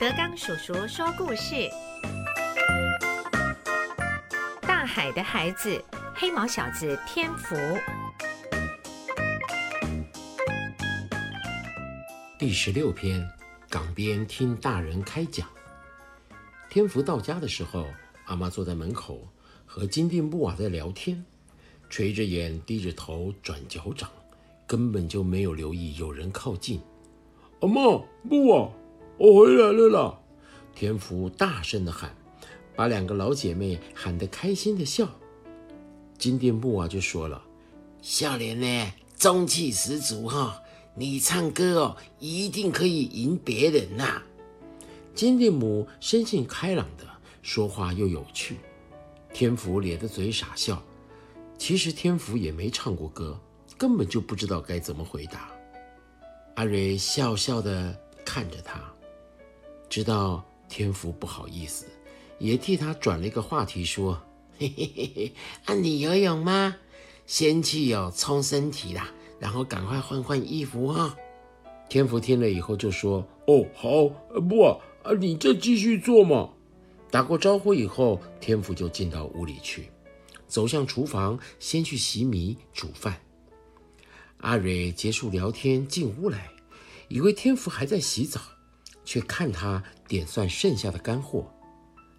德刚叔叔说故事：大海的孩子，黑毛小子天福。第十六篇，港边听大人开讲。天福到家的时候，阿妈坐在门口和金定布瓦在聊天，垂着眼，低着头转脚掌，根本就没有留意有人靠近。阿妈，布瓦，我回来了啦！天福大声的喊，把两个老姐妹喊得开心的笑。金定布瓦就说了：“笑脸呢，中气十足哈！你唱歌哦，一定可以赢别人呐！”金定母生性开朗的，说话又有趣。天福咧着嘴傻笑。其实天福也没唱过歌，根本就不知道该怎么回答。阿瑞笑笑的看着他，知道天福不好意思，也替他转了一个话题，说：“嘿嘿嘿嘿，啊，你游泳吗？先去哦冲身体啦，然后赶快换换衣服哈。”天福听了以后就说：“哦，好，不啊，啊，你再继续做嘛。”打过招呼以后，天福就进到屋里去，走向厨房，先去洗米煮饭。阿蕊结束聊天进屋来，以为天福还在洗澡，却看他点算剩下的干货。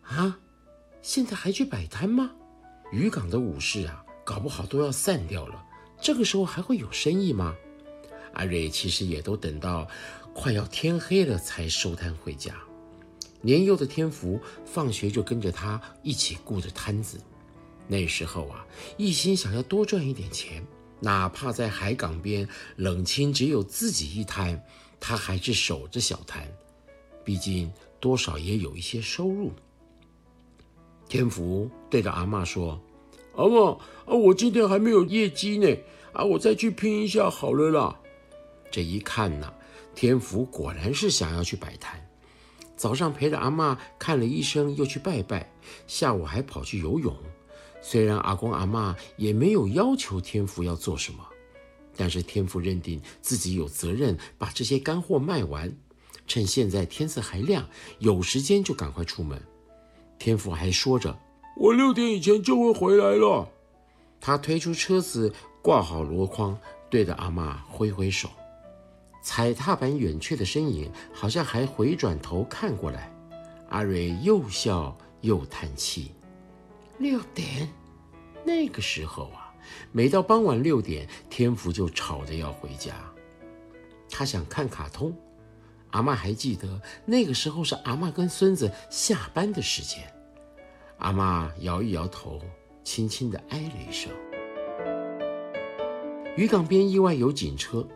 啊，现在还去摆摊吗？渔港的武士啊，搞不好都要散掉了，这个时候还会有生意吗？阿瑞其实也都等到快要天黑了才收摊回家。年幼的天福放学就跟着他一起顾着摊子，那时候啊，一心想要多赚一点钱。哪怕在海港边冷清，只有自己一摊，他还是守着小摊，毕竟多少也有一些收入。天福对着阿妈说：“阿妈啊，我今天还没有业绩呢，啊，我再去拼一下好了啦。”这一看呐，天福果然是想要去摆摊。早上陪着阿妈看了医生，又去拜拜，下午还跑去游泳。虽然阿公阿妈也没有要求天福要做什么，但是天福认定自己有责任把这些干货卖完，趁现在天色还亮，有时间就赶快出门。天福还说着：“我六点以前就会回来了。”他推出车子，挂好箩筐，对着阿妈挥挥手。踩踏板远去的身影，好像还回转头看过来。阿瑞又笑又叹气。六点，那个时候啊，每到傍晚六点，天福就吵着要回家。他想看卡通。阿妈还记得那个时候是阿妈跟孙子下班的时间。阿妈摇一摇头，轻轻的哎了一声。渔港边意外有警车，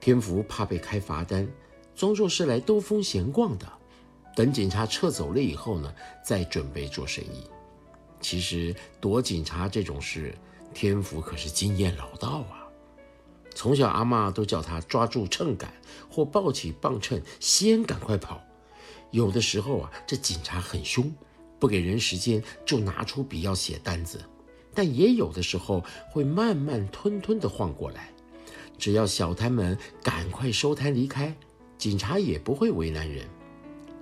天福怕被开罚单，装作是来兜风闲逛的。等警察撤走了以后呢，再准备做生意。其实躲警察这种事，天福可是经验老道啊。从小阿妈都叫他抓住秤杆或抱起磅秤，先赶快跑。有的时候啊，这警察很凶，不给人时间就拿出笔要写单子。但也有的时候会慢慢吞吞的晃过来。只要小摊们赶快收摊离开，警察也不会为难人。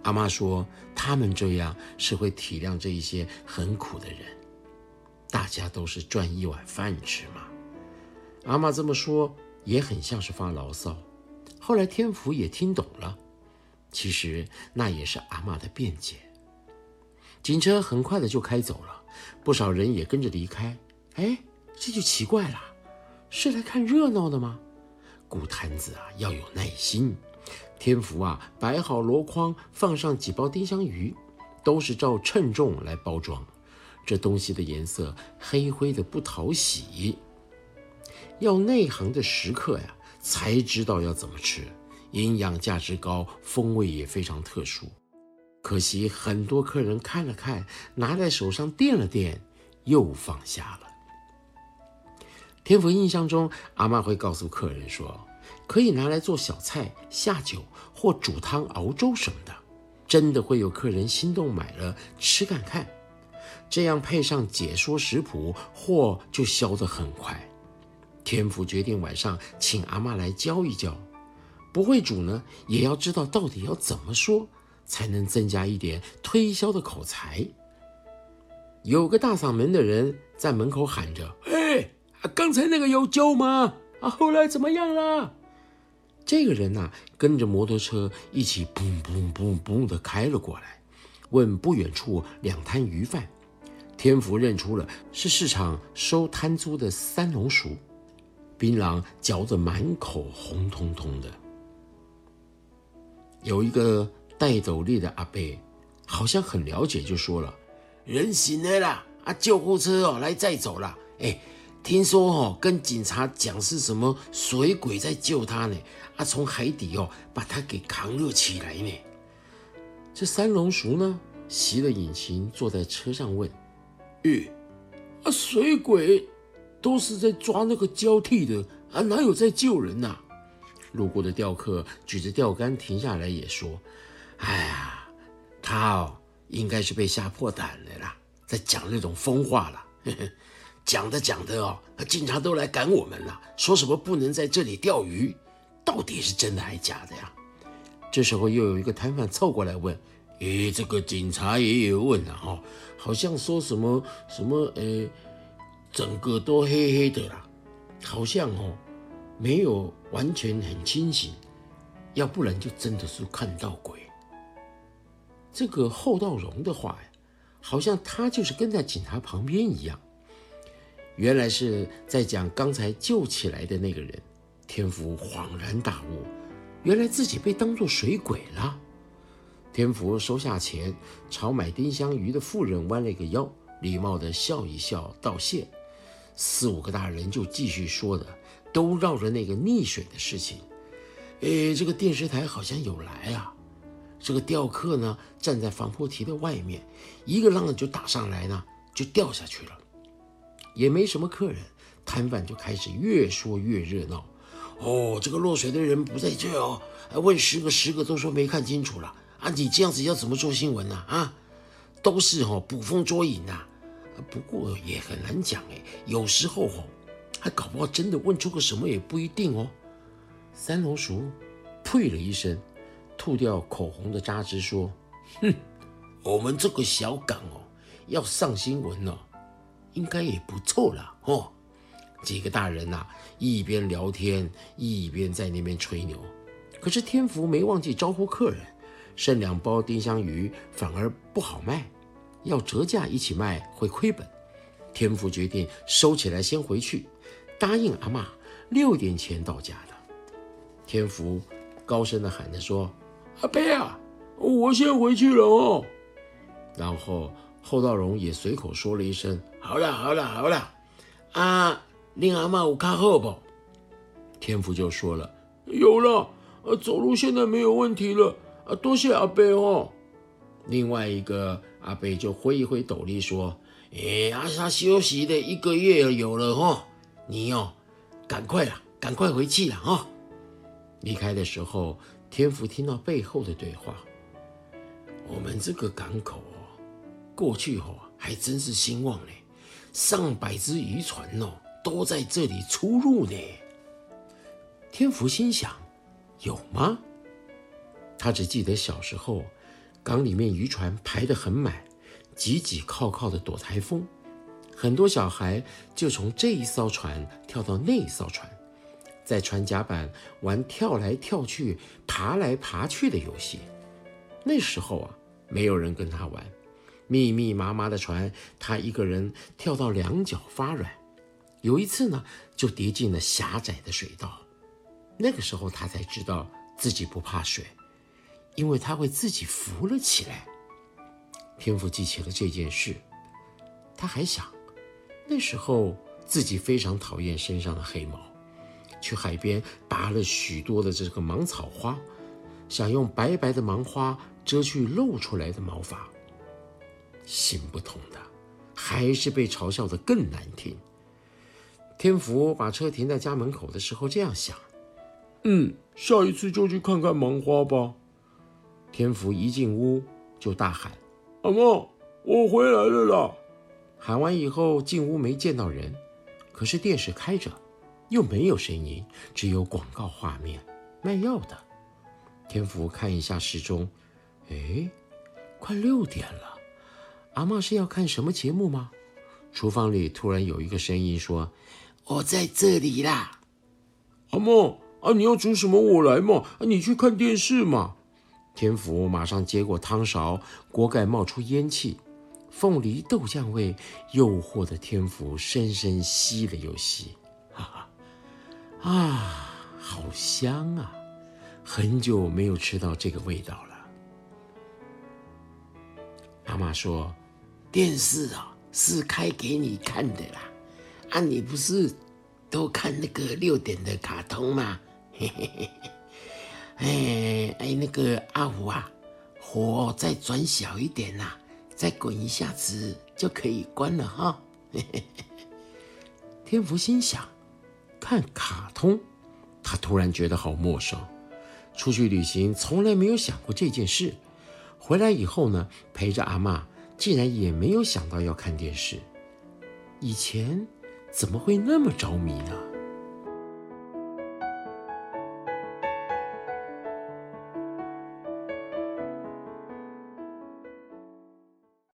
阿妈说：“他们这样是会体谅这一些很苦的人，大家都是赚一碗饭吃嘛。”阿妈这么说也很像是发牢骚。后来天福也听懂了，其实那也是阿妈的辩解。警车很快的就开走了，不少人也跟着离开。哎，这就奇怪了，是来看热闹的吗？古摊子啊，要有耐心。天福啊，摆好箩筐，放上几包丁香鱼，都是照称重来包装。这东西的颜色黑灰的不讨喜，要内行的食客呀才知道要怎么吃，营养价值高，风味也非常特殊。可惜很多客人看了看，拿在手上掂了掂，又放下了。天福印象中，阿妈会告诉客人说。可以拿来做小菜、下酒或煮汤、熬粥什么的，真的会有客人心动买了吃看看。这样配上解说食谱，货就销得很快。天福决定晚上请阿妈来教一教，不会煮呢，也要知道到底要怎么说，才能增加一点推销的口才。有个大嗓门的人在门口喊着：“哎，刚才那个有救吗？啊，后来怎么样了？”这个人呐，跟着摩托车一起嘣嘣嘣嘣的开了过来，问不远处两摊鱼贩。天福认出了是市场收摊租的三龙叔，槟榔嚼得满口红彤彤的。有一个戴斗笠的阿伯，好像很了解，就说了。人醒了啦！啊，救护车哦来载走了。哎，听说哦跟警察讲是什么水鬼在救他呢？啊，从海底哦把他给扛了起来呢。这三龙叔呢熄了引擎，坐在车上问：“咦，啊水鬼都是在抓那个交替的啊，哪有在救人呐？”路过的钓客举着钓竿停下来也说：“哎呀，他哦。”应该是被吓破胆了啦，在讲那种疯话了。讲着讲着哦，警察都来赶我们了，说什么不能在这里钓鱼，到底是真的还是假的呀？这时候又有一个摊贩凑过来问：“诶，这个警察也有问啊，哈，好像说什么什么，诶，整个都黑黑的啦，好像哦，没有完全很清醒，要不然就真的是看到鬼。”这个后道荣的话呀，好像他就是跟在警察旁边一样。原来是在讲刚才救起来的那个人。天福恍然大悟，原来自己被当作水鬼了。天福收下钱，朝买丁香鱼的妇人弯了一个腰，礼貌地笑一笑道谢。四五个大人就继续说的，都绕着那个溺水的事情。哎，这个电视台好像有来啊。这个钓客呢，站在防波堤的外面，一个浪就打上来呢，就掉下去了。也没什么客人，摊贩就开始越说越热闹。哦，这个落水的人不在这哦，问十个十个都说没看清楚了。啊，你这样子要怎么做新闻呢？啊，都是哦捕风捉影呐。不过也很难讲哎，有时候哦，还搞不好真的问出个什么也不一定哦。三龙叔呸了一声。吐掉口红的渣汁，说：“哼，我们这个小港哦，要上新闻哦，应该也不错啦哦。”几个大人呐，一边聊天一边在那边吹牛。可是天福没忘记招呼客人，剩两包丁香鱼反而不好卖，要折价一起卖会亏本。天福决定收起来先回去，答应阿妈六点前到家的。天福高声的喊着说。阿贝啊，我先回去了哦。然后后道荣也随口说了一声：“好了，好了，好了。”啊，令阿妈有看后不？天福就说了：“有了，呃，走路现在没有问题了。啊，多谢阿贝哦。”另外一个阿伯就挥一挥斗笠说：“哎，阿他休息的一个月有了哈，你哦，赶快啦，赶快回去了哈。”离开的时候。天福听到背后的对话，我们这个港口哦，过去哦还真是兴旺呢，上百只渔船哦都在这里出入呢。天福心想，有吗？他只记得小时候，港里面渔船排得很满，挤挤靠靠的躲台风，很多小孩就从这一艘船跳到那一艘船。在船甲板玩跳来跳去、爬来爬去的游戏。那时候啊，没有人跟他玩，密密麻麻的船，他一个人跳到两脚发软。有一次呢，就跌进了狭窄的水道。那个时候他才知道自己不怕水，因为他会自己浮了起来。天父记起了这件事，他还想，那时候自己非常讨厌身上的黑毛。去海边拔了许多的这个芒草花，想用白白的芒花遮去露出来的毛发。行不通的，还是被嘲笑的更难听。天福把车停在家门口的时候，这样想：嗯，下一次就去看看芒花吧。天福一进屋就大喊：“阿妈，我回来了啦！”喊完以后进屋没见到人，可是电视开着。又没有声音，只有广告画面，卖药的。天福看一下时钟，哎，快六点了，阿妈是要看什么节目吗？厨房里突然有一个声音说：“我在这里啦。”阿妈啊，你要煮什么我来嘛，啊，你去看电视嘛。天福马上接过汤勺，锅盖冒出烟气，凤梨豆酱味诱惑的天福深深吸了又吸，哈哈，啊，好香啊！很久没有吃到这个味道了。阿妈说：“电视啊，是开给你看的啦，啊，你不是都看那个六点的卡通吗？”嘿嘿嘿。哎哎，那个阿虎啊，火再转小一点呐，再滚一下子就可以关了哈。天福心想，看卡通，他突然觉得好陌生。出去旅行从来没有想过这件事，回来以后呢，陪着阿妈，竟然也没有想到要看电视。以前怎么会那么着迷呢？